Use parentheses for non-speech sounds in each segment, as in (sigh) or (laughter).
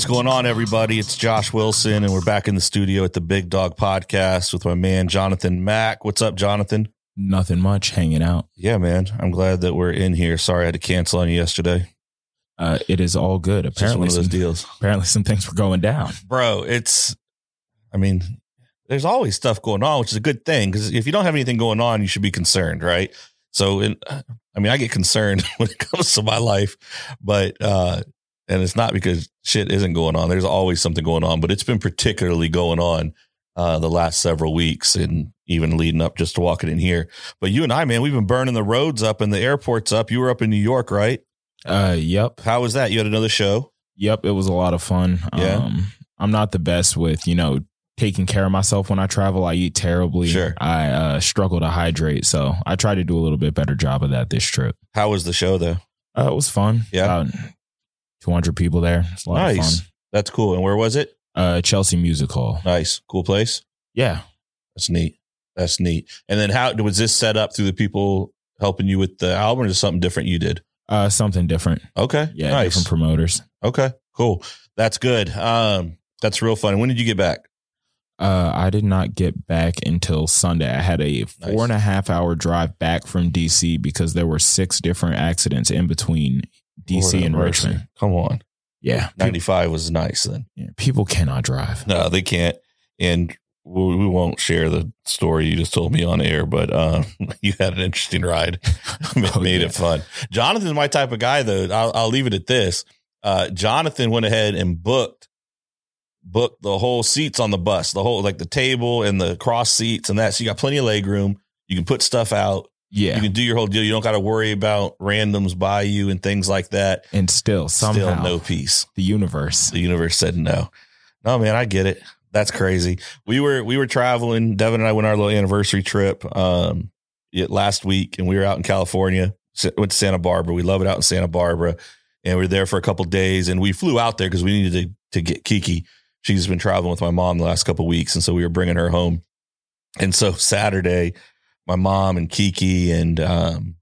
What's going on, everybody? It's Josh Wilson, and we're back in the studio at the Big Dog Podcast with my man Jonathan Mack. What's up, Jonathan? Nothing much, hanging out. Yeah, man. I'm glad that we're in here. Sorry I had to cancel on you yesterday. Uh, it is all good. Apparently, those some, deals, apparently some things were going down. bro. It's, I mean, there's always stuff going on, which is a good thing because if you don't have anything going on, you should be concerned, right? So, in, I mean, I get concerned (laughs) when it comes to my life, but uh, and it's not because shit isn't going on. There's always something going on, but it's been particularly going on uh, the last several weeks and even leading up just to walking in here. But you and I, man, we've been burning the roads up and the airports up. You were up in New York, right? Uh, yep, How was that? You had another show. yep. It was a lot of fun. Yeah. Um, I'm not the best with you know taking care of myself when I travel. I eat terribly. Sure. I uh, struggle to hydrate, so I try to do a little bit better job of that this trip. How was the show though? Uh, it was fun. Yeah. About 200 people there. It's a lot of Nice. fun. That's cool. And where was it? Uh, Chelsea Music Hall. Nice, cool place. Yeah. That's neat. That's neat. And then how was this set up through the people helping you with the album, or just something different you did? Uh, something different. Okay, Yeah. nice. Different promoters. Okay, cool. That's good. Um, that's real fun. When did you get back? Uh, I did not get back until Sunday. I had a Nice. four and a half hour drive back from DC because there were six different accidents in between DC Lord and. Richmond. Come on, Yeah, people, ninety five was nice then. yeah, people cannot drive. No, they can't, and we, we won't share the story you just told me on air. But uh, (laughs) you had an interesting ride. (laughs) (laughs) made Oh, made yeah. it fun. Jonathan's my type of guy, though. I'll, I'll leave it at this. Uh, Jonathan went ahead and booked booked the whole seats on the bus, the whole like the table and the cross seats and that. So you got plenty of leg room. You can put stuff out. Yeah, You can do your whole deal. You don't got to worry about randoms by you and things like that. and still somehow Still no peace. the universe. The universe said no. No, man, I get it. That's crazy. We were we were traveling. Devin and I went on our little anniversary trip um last week, and we were out in California. Went to Santa Barbara. We love it out in Santa Barbara, and we were there for a couple days. And we flew out there because we needed to to get Kiki. She's been traveling with my mom the last couple weeks, and so we were bringing her home. And so Saturday, my mom and Kiki and um,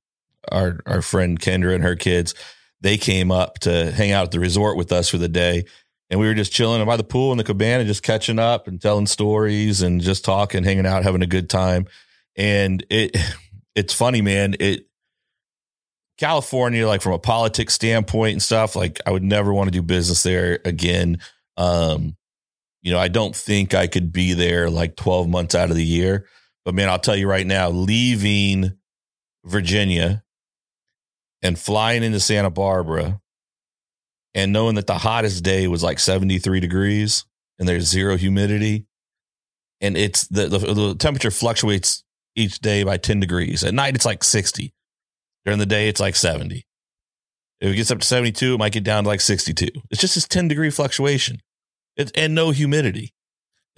our our friend Kendra and her kids, they came up to hang out at the resort with us for the day. And we were just chilling by the pool in the cabana, just catching up and telling stories and just talking, hanging out, having a good time. And it (sighs) it's funny, man. It California, like from a politics standpoint and stuff, like I would never want to do business there again. Um, you know, I don't think I could be there like 12 months out of the year. But man, I'll tell you right now, leaving Virginia and flying into Santa Barbara and knowing that the hottest day was like 73 degrees and there's zero humidity and it's the, the, the temperature fluctuates each day by 10 degrees. At night, it's like 60. During the day, it's like 70. If it gets up to 72, it might get down to like 62. It's just this 10 degree fluctuation. And no humidity.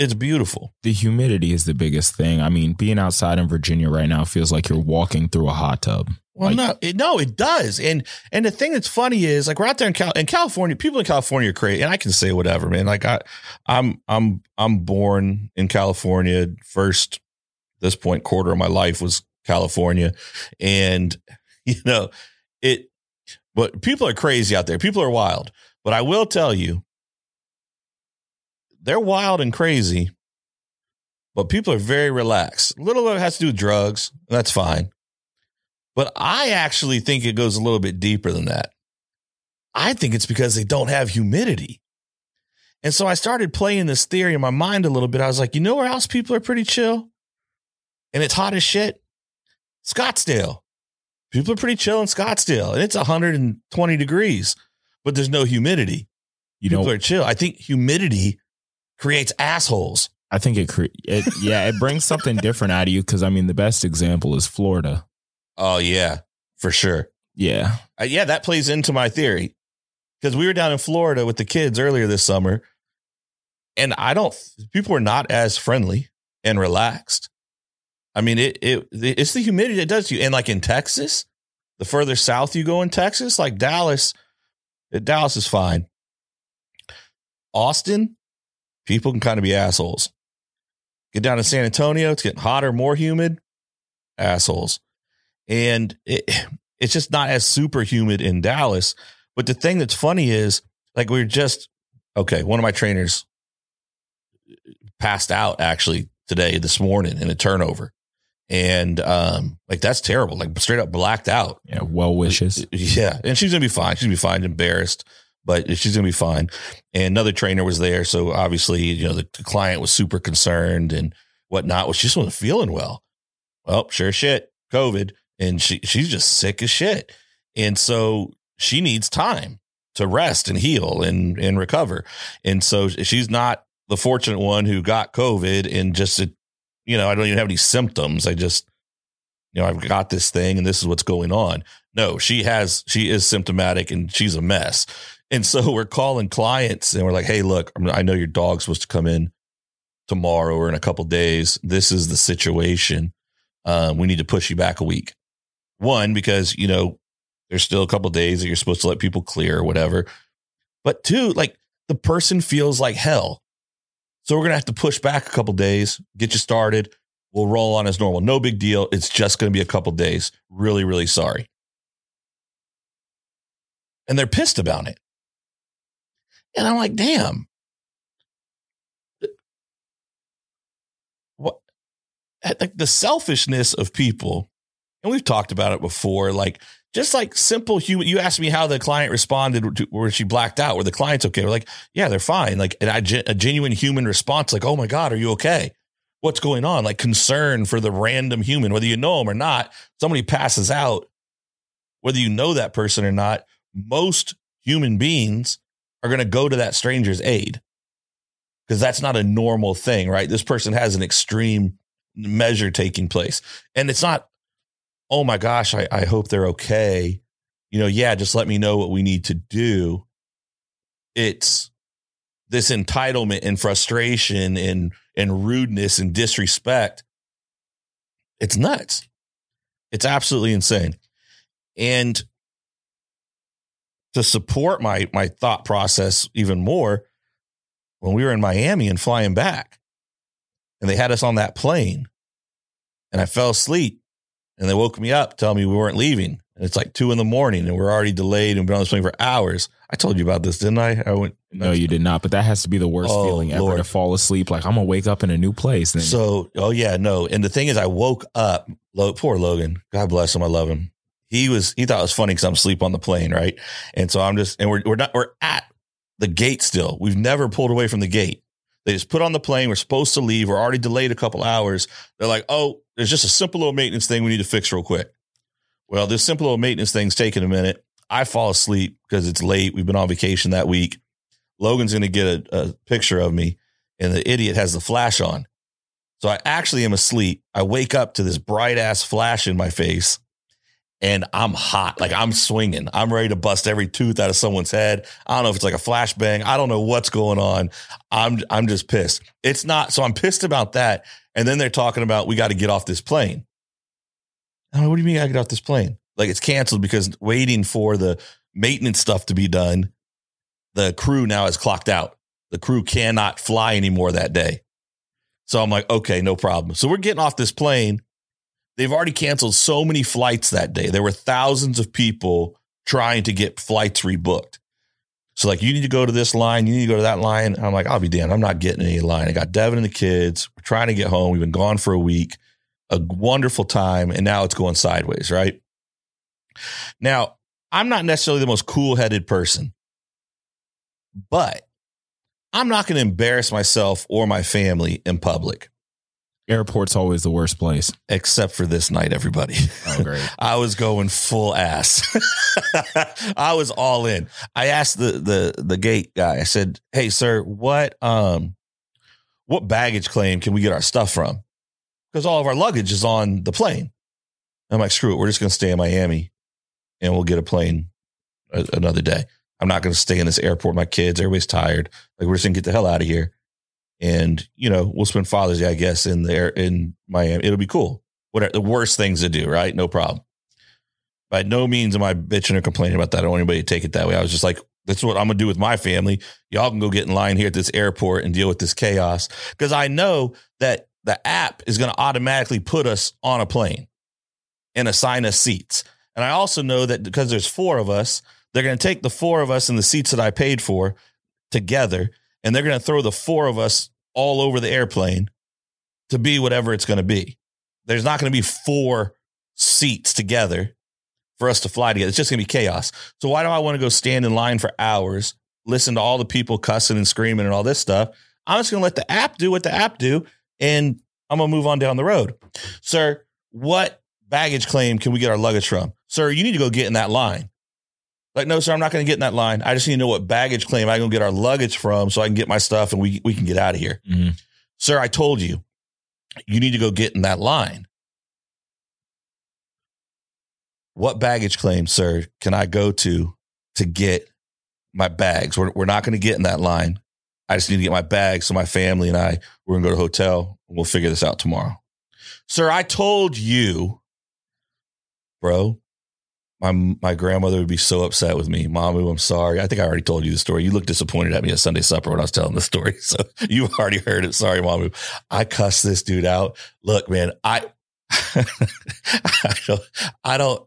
It's beautiful. The humidity is the biggest thing. I mean, being outside in Virginia right now feels like you're walking through a hot tub. Well, Like- no, it, no, it does. And and the thing that's funny is like we're out there in, Cal- in California. People in California are crazy, and I can say whatever, man. Like I, I'm I'm I'm born in California. First, this point quarter of my life was California, and (laughs) you know it. But people are crazy out there. People are wild. But I will tell you, they're wild and crazy. But people are very relaxed. A little bit has to do with drugs. That's fine. But I actually think it goes a little bit deeper than that. I think it's because they don't have humidity. And so I started playing this theory in my mind a little bit. I was like, you know where else people are pretty chill? And it's hot as shit? Scottsdale. People are pretty chill in Scottsdale. And it's 120 degrees, but there's no humidity. You People know, are chill. I think humidity creates assholes. I think it, cre- it yeah, it brings something (laughs) different out of you because I mean, the best example is Florida. Oh, yeah, for sure. Yeah. Uh, yeah, that plays into my theory because we were down in Florida with the kids earlier this summer, and I don't. People were not as friendly and relaxed. I mean, it it it's the humidity that does to you. And like in Texas, the further south you go in Texas, like Dallas, Dallas is fine. Austin, people can kind of be assholes. Get down to San Antonio, it's getting hotter, more humid, assholes. And it, it's just not as super humid in Dallas. But the thing that's funny is, like, we were just Okay, one of my trainers passed out actually today, this morning in a turnover. And um, like that's terrible. Like straight up blacked out. Yeah, well wishes. Yeah. And she's gonna be fine. She's gonna be fine, embarrassed, but she's gonna be fine. And another trainer was there. So obviously, you know, the, the client was super concerned and whatnot. She just wasn't feeling well. Well, sure shit, COVID. And she she's just sick as shit. And so she needs time to rest and heal and and recover. And so she's not the fortunate one who got COVID and just you know I don't even have any symptoms. I just you know I've got this thing and this is what's going on. No, she has she is symptomatic and she's a mess. And so we're calling clients and we're like, "Hey, look, I know your dog's supposed to come in tomorrow or in a couple days. This is the situation. Um, we need to push you back a week. One, because you know there's still a couple days that you're supposed to let people clear or whatever. But two, like the person feels like hell. So we're going to have to push back a couple days, get you started. We'll roll on as normal. No big deal. It's just going to be a couple days. Really, really sorry. And they're pissed about it. And I'm like, damn. What? Like the selfishness of people, and we've talked about it before. Like, just like simple human. You asked me how the client responded to where she blacked out, where the client's okay. We're like, yeah, they're fine. Like a genuine human response, like, oh my God, are you okay? What's going on? Like concern for the random human, whether you know them or not. Somebody passes out, whether you know that person or not. Most human beings are going to go to that stranger's aid because that's not a normal thing, right? This person has an extreme measure taking place. And it's not oh my gosh, I, I hope they're okay. You know, yeah, just let me know what we need to do. It's this entitlement and frustration and and rudeness and disrespect. It's nuts. It's absolutely insane. And to support my my thought process even more, when we were in Miami and flying back, and they had us on that plane, and I fell asleep and they woke me up, telling me we weren't leaving. And it's like two in the morning and we're already delayed and been on this plane for hours. I told you about this, didn't I? I went. No, you did not. But that has to be the worst oh, feeling ever Lord. to fall asleep. Like I'm gonna wake up in a new place. So, oh yeah, no. And the thing is, I woke up. Poor Logan. God bless him. I love him. He was. He thought it was funny because I'm asleep on the plane, right? And so I'm just. And we're we're not. We're at the gate still. We've never pulled away from the gate. They just put on the plane. We're supposed to leave. We're already delayed a couple hours. They're like, oh, there's just a simple little maintenance thing we need to fix real quick. Well, this simple little maintenance thing's taking a minute. I fall asleep because it's late. We've been on vacation that week. Logan's going to get a, a picture of me, and the idiot has the flash on. So I actually am asleep. I wake up to this bright ass flash in my face and I'm hot. Like I'm swinging. I'm ready to bust every tooth out of someone's head. I don't know if it's like a flashbang. I don't know what's going on. I'm I'm just pissed. It's not. So I'm pissed about that. And then they're talking about we got to get off this plane. I'm like, what do you mean I get off this plane? Like it's canceled because waiting for the maintenance stuff to be done. The crew now is clocked out. The crew cannot fly anymore that day. So I'm like, okay, no problem. So we're getting off this plane they've already canceled so many flights that day. There were thousands of people trying to get flights rebooked. So like, you need to go to this line, you need to go to that line. I'm like, I'll be damned. I'm not getting any line. I got Devin and the kids. We're trying to get home. We've been gone for a week, a wonderful time, and now it's going sideways, right? Now, I'm not necessarily the most cool headed person, but I'm not going to embarrass myself or my family in public. Airport's always the worst place. Except for this night, everybody. Oh, great. (laughs) I was going full ass. (laughs) I was all in. I asked the the the gate guy, I said, Hey sir, what um what baggage claim can we get our stuff from? Because all of our luggage is on the plane. I'm like, screw it, we're just gonna stay in Miami and we'll get a plane a, another day. I'm not gonna stay in this airport my kids. Everybody's tired. Like we're just gonna get the hell out of here and you know we'll spend Father's Day, I guess, in there in Miami. It'll be cool. What the worst things to do, right? No problem. By no means am I bitching or complaining about that. I don't want anybody to take it that way. I was just like, that's what I'm gonna do with my family. Y'all can go get in line here at this airport and deal with this chaos because I know that the app is to automatically put us on a plane and assign us seats. And I also know that because there's four of us, they're to take the four of us in the seats that I paid for together, and they're going to throw the four of us all over the airplane to be whatever it's going to be. There's not going to be four seats together for us to fly together. It's just going to be chaos. So why do I want to go stand in line for hours, listen to all the people cussing and screaming and all this stuff? I'm just going to let the app do what the app do, and I'm going to move on down the road. Sir, what baggage claim can we get our luggage from? Sir, you need to go get in that line. Like, no, sir, I'm not going to get in that line. I just need to know what baggage claim I can get our luggage from so I can get my stuff and we, we can get out of here. Mhm. Sir, I told you, you need to go get in that line. What baggage claim, sir, can I go to to get my bags? We're, we're not going to get in that line. I just need to get my bags. So my family and I, we're going to go to a hotel and we'll figure this out tomorrow. Sir, I told you, bro, my, my grandmother would be so upset with me. Mamu, I'm sorry. I think I already told you the story. You looked disappointed at me at Sunday supper when I was telling the story. (laughs) So you already heard it. Sorry, Mamu. I cussed this dude out. Look, man, I, (laughs) I don't, I don't,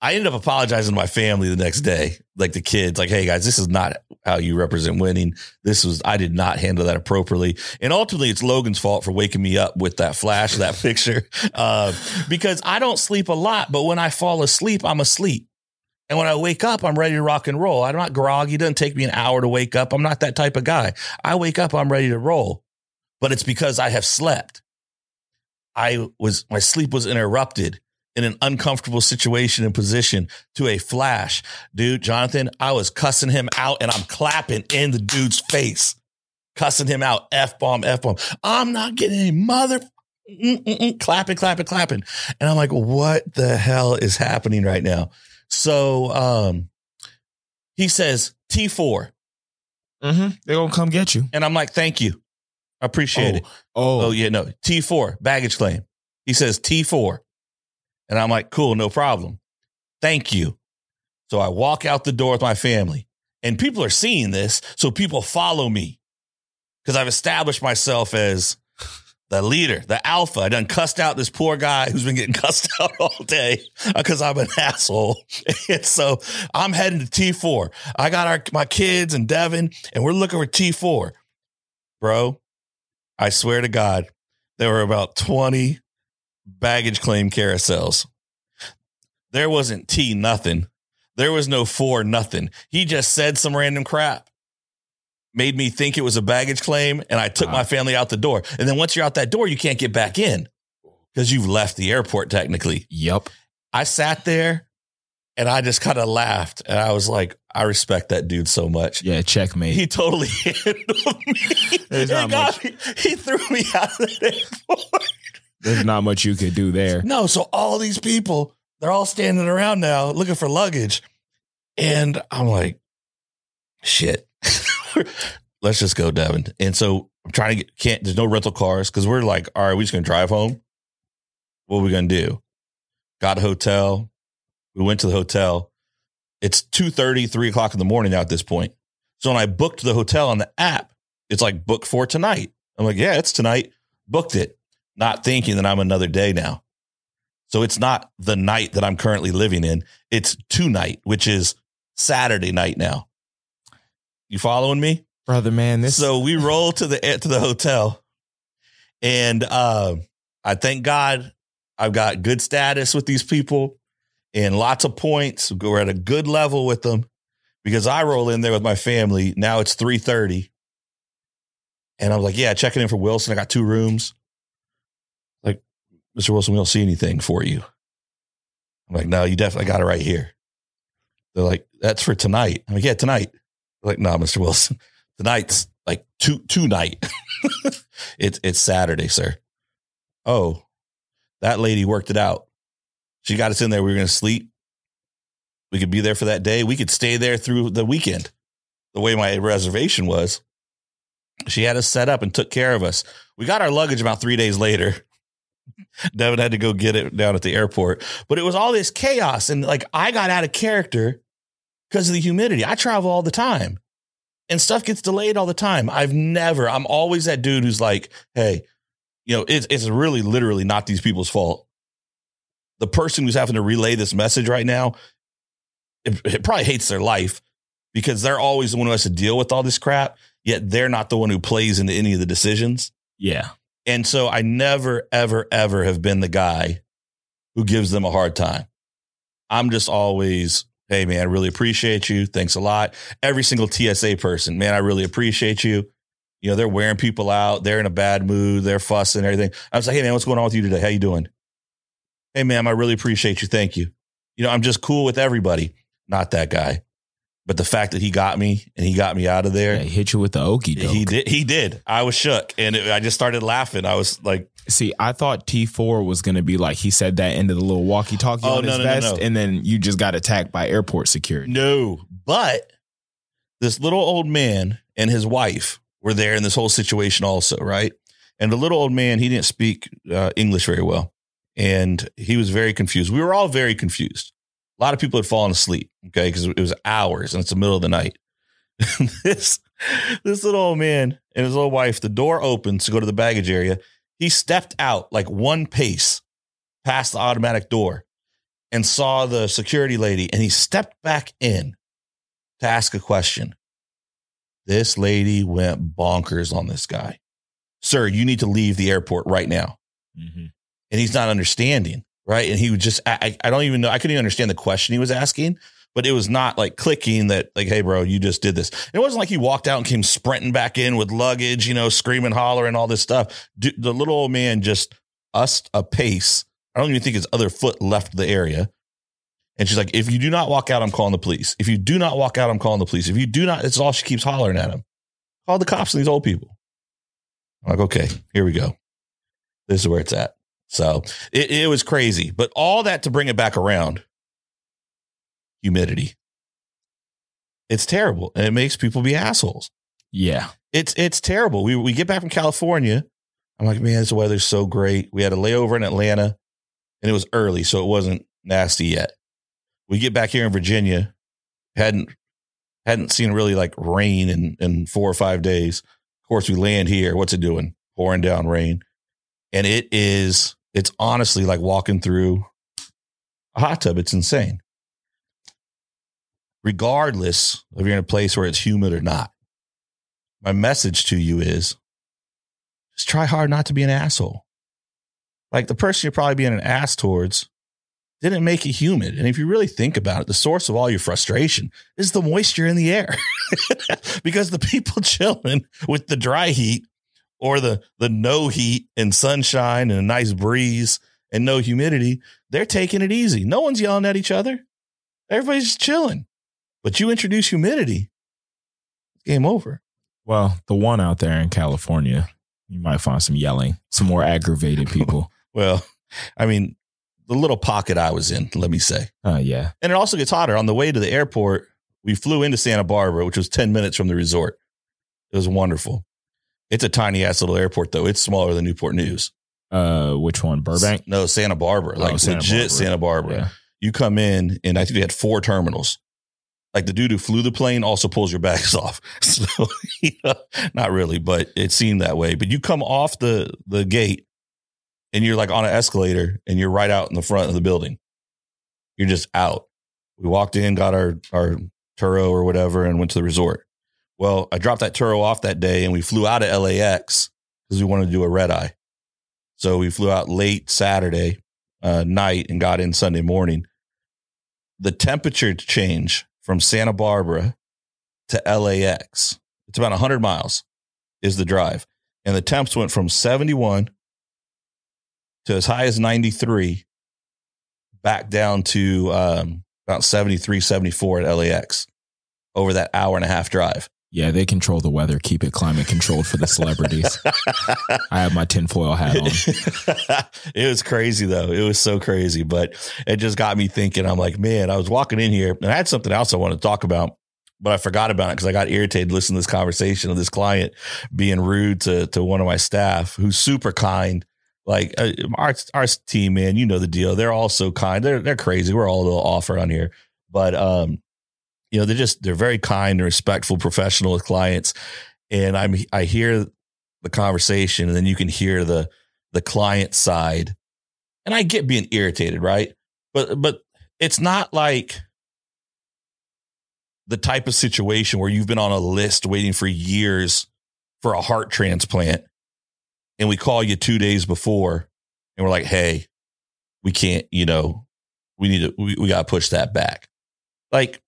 I ended up apologizing to my family the next day, like the kids, like, hey guys, this is not how you represent winning. This was, I did not handle that appropriately. And ultimately, it's Logan's fault for waking me up with that flash, that (laughs) picture, uh, because I don't sleep a lot, but when I fall asleep, I'm asleep. And when I wake up, I'm ready to rock and roll. I'm not groggy. It doesn't take me an hour to wake up. I'm not that type of guy. I wake up, I'm ready to roll, but it's because I have slept. I was, my sleep was interrupted in an uncomfortable situation and position to a flash. Dude, Jonathan, I was cussing him out and I'm clapping in the dude's face, cussing him out, F bomb, F bomb. I'm not getting any mother. Mm-mm-mm, clapping, clapping, clapping. And I'm like, what the hell is happening right now? So um, he says T4. Mm-hmm. They're gonna come get you. And I'm like, thank you. I appreciate it. Oh, Oh, yeah, no. T4, baggage claim. He says T4. And I'm like, cool, no problem. Thank you. So I walk out the door with my family, and people are seeing this. So people follow me because I've established myself as the leader, the alpha. I done cussed out this poor guy who's been getting (laughs) cussed out all day uh, because I'm an (laughs) asshole. and so I'm heading to T4. I got our my kids and Devin, and we're looking for T4. Bro, I swear to God, there were about 20 baggage claim carousels. There wasn't T nothing. There was no four nothing. He just said some random crap. Made me think it was a baggage claim, and I took Ah. my family out the door. And then once you're out that door, you can't get back in because you've left the airport technically. yep. I sat there and I just kind of laughed. And I was like, I respect that dude so much. Yeah, checkmate. He totally (laughs) handled me. There's He not got me. He threw me (laughs) out of the airport. There's not much you could do there. No, so all these people, they're all standing around now looking for luggage. And I'm like, shit. (laughs) Let's just go, Devin. And so I'm trying to get can't there's no rental cars because we're like, all right, we're just gonna drive home. What are we gonna do? Got a hotel. We went to the hotel. It's 2 3 o'clock in the morning now at this point. So when I booked the hotel on the app, it's like book for tonight. I'm like, yeah, it's tonight. Booked it, not thinking that I'm another day now. So it's not the night that I'm currently living in. It's tonight, which is Saturday night now. You following me? Brother, man, this so we roll to the to the hotel, and uh, I thank God I've got good status with these people and lots of points. We're at a good level with them because I roll in there with my family. Now it's three thirty, and I'm like, "Yeah, checking in for Wilson. I got two rooms." Mister Wilson, we don't see anything for you. I'm like, "No, you definitely got it right here." They're like, "That's for tonight." I'm like, "Yeah, tonight." They're like, "No, Mister Wilson." (laughs) tonight's like two two night. (laughs) it's it's Saturday, sir. Oh, that lady worked it out. She got us in there. We were gonna sleep. We could be there for that day. We could stay there through the weekend. The way my reservation was, she had us set up and took care of us. We got our luggage about three days later. Devin had to go get it down at the airport, but it was all this chaos and like I got out of character because of the humidity. I travel all the time and stuff gets delayed all the time. I've never, I'm always that dude who's like, hey, you know, it's, it's really literally not these people's fault. The person who's having to relay this message right now, it, it probably hates their life because they're always the one who has to deal with all this crap. Yet they're not the one who plays into any of the decisions. Yeah. And so I never, ever, ever have been the guy who gives them a hard time. I'm just always, hey, man, I really appreciate you. Thanks a lot. Every single TSA person, man, I really appreciate you. You know, they're wearing people out. They're in a bad mood. They're fussing everything. I was like, hey, man, what's going on with you today? How you doing? Hey, ma'am, I really appreciate you. Thank you. You know, I'm just cool with everybody. Not that guy. But the fact that he got me and he got me out of there, yeah he hit you with the okey doke. he did. He did. I was shook, and it, I just started laughing. I was like, See, I thought T4 was going to be like he said that into the little walkie talkie Oh, on no, his no, no, vest, no. and then you just got attacked by airport security. No, but this little old man and his wife were there in this whole situation also, right? And the little old man, he didn't speak uh, English very well, and he was very confused. We were all very confused. A lot of people had fallen asleep, okay, because it was hours and it's the middle of the night. (laughs) this this little old man and his little wife, the door opens to go to the baggage area. He stepped out like one pace past the automatic door and saw the security lady and he stepped back in to ask a question. This lady went bonkers on this guy. Sir, you need to leave the airport right now. Mhm. And he's not understanding, right? And he would just, I, I don't even know, I couldn't even understand the question he was asking, but it was not like clicking that, like, hey, bro, you just did this. It wasn't like he walked out and came sprinting back in with luggage, you know, screaming, hollering, all this stuff. D- The little old man just us a pace. I don't even think his other foot left the area. And she's like, if you do not walk out, I'm calling the police. If you do not walk out, I'm calling the police. If you do not, it's all she keeps hollering at him. Call the cops and these old people. I'm like, okay, here we go. This is where it's at. So it, it was crazy. But all that to bring it back around humidity. It's terrible. And it makes people be assholes. Yeah. It's it's terrible. We we get back from California. I'm like, man, this weather's so great. We had a layover in Atlanta and it was early, so it wasn't nasty yet. We get back here in Virginia, hadn't hadn't seen really like rain in, in four or five days. Of course, we land here. What's it doing? Pouring down rain. And it is, it's honestly like walking through a hot tub. It's insane. Regardless if you're in a place where it's humid or not, my message to you is just try hard not to be an asshole. Like the person you're probably being an ass towards didn't make it humid. And if you really think about it, the source of all your frustration is the moisture in the air. (laughs) because the people (laughs) chilling with the dry heat or the the no heat and sunshine and a nice breeze and no humidity, they're taking it easy. No one's yelling at each other. Everybody's just chilling. But you introduce humidity, game over. Well, the one out there in California, you might find some yelling, some more aggravated people. (laughs) Well, I mean, the little pocket I was in, let me say. Uh, yeah. And it also gets hotter. On the way to the airport, we flew into Santa Barbara, which was 10 minutes from the resort. It was wonderful. It's a tiny ass little airport, though. It's smaller than Newport News. Uh, which one? Burbank? No, Santa Barbara. Oh, Like Santa legit Barbara. Santa Barbara. Yeah. You come in, and I think they had four terminals. Like the dude who flew the plane also pulls your bags (laughs) off. So, (laughs) you know, not really, but it seemed that way. But you come off the the gate and you're like on an escalator and you're right out in the front of the building. You're just out. We walked in, got our our Turo or whatever, and went to the resort. Well, I dropped that Turo off that day and we flew out of LAX because we wanted to do a red eye. So we flew out late Saturday uh, night and got in Sunday morning. The temperature change from Santa Barbara to LAX, it's about 100 miles is the drive. And the temps went from 71 to as high as 93 back down to um, about 73, 74 at LAX over that hour and a half drive. Yeah, they control the weather, keep it climate controlled for the celebrities. (laughs) I have my tinfoil hat on. (laughs) it was crazy though. It was so crazy, but it just got me thinking. I'm like, man, I was walking in here and I had something else I wanted to talk about, but I forgot about it because I got irritated listening to this conversation of this client being rude to to one of my staff who's super kind. Like uh, our our team, man, you know the deal. They're all so kind. They're they're crazy. We're all a little off around here, but um, you know they're just they're very kind and respectful, professional with clients. And I'm I hear the conversation, and then you can hear the the client side. And I get being irritated, right? But but it's not like the type of situation where you've been on a list waiting for years for a heart transplant and we call you two days before and we're like, hey, we can't, you know, we need to, we, we got to push that back. Like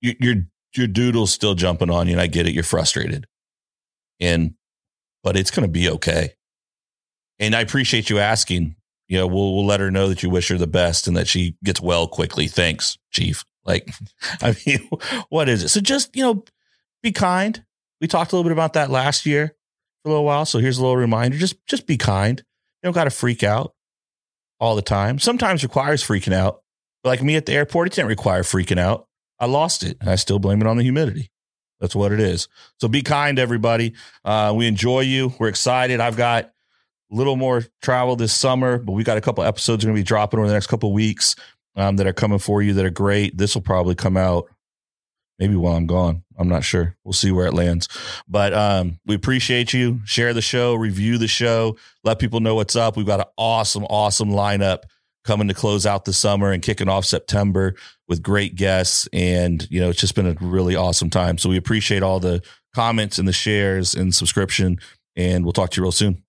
you, your, your doodle's still jumping on you and I get it. You're frustrated and, but it's going to be okay. And I appreciate you asking. You know, we'll, we'll let her know that you wish her the best and that she gets well quickly. Thanks, chief. Like, (laughs) I mean, (laughs) what is it? So just, you know, be kind. We talked a little bit about that last year for a little while. So here's a little reminder. Just just be kind. You don't got to freak out all the time. Sometimes requires freaking out. But like me at the airport, it didn't require freaking out. I lost it and I still blame it on the humidity. That's what it is. So be kind, everybody. Uh, we enjoy you. We're excited. I've got a little more travel this summer, but we got a couple episodes going to be dropping over the next couple weeks um, that are coming for you that are great. This will probably come out maybe while I'm gone. I'm not sure. We'll see where it lands. But um, we appreciate you. Share the show, review the show, let people know what's up. We've got an awesome, awesome lineup coming to close out the summer and kicking off September with great guests. And, you know, it's just been a really awesome time. So we appreciate all the comments and the shares and subscription. And we'll talk to you real soon.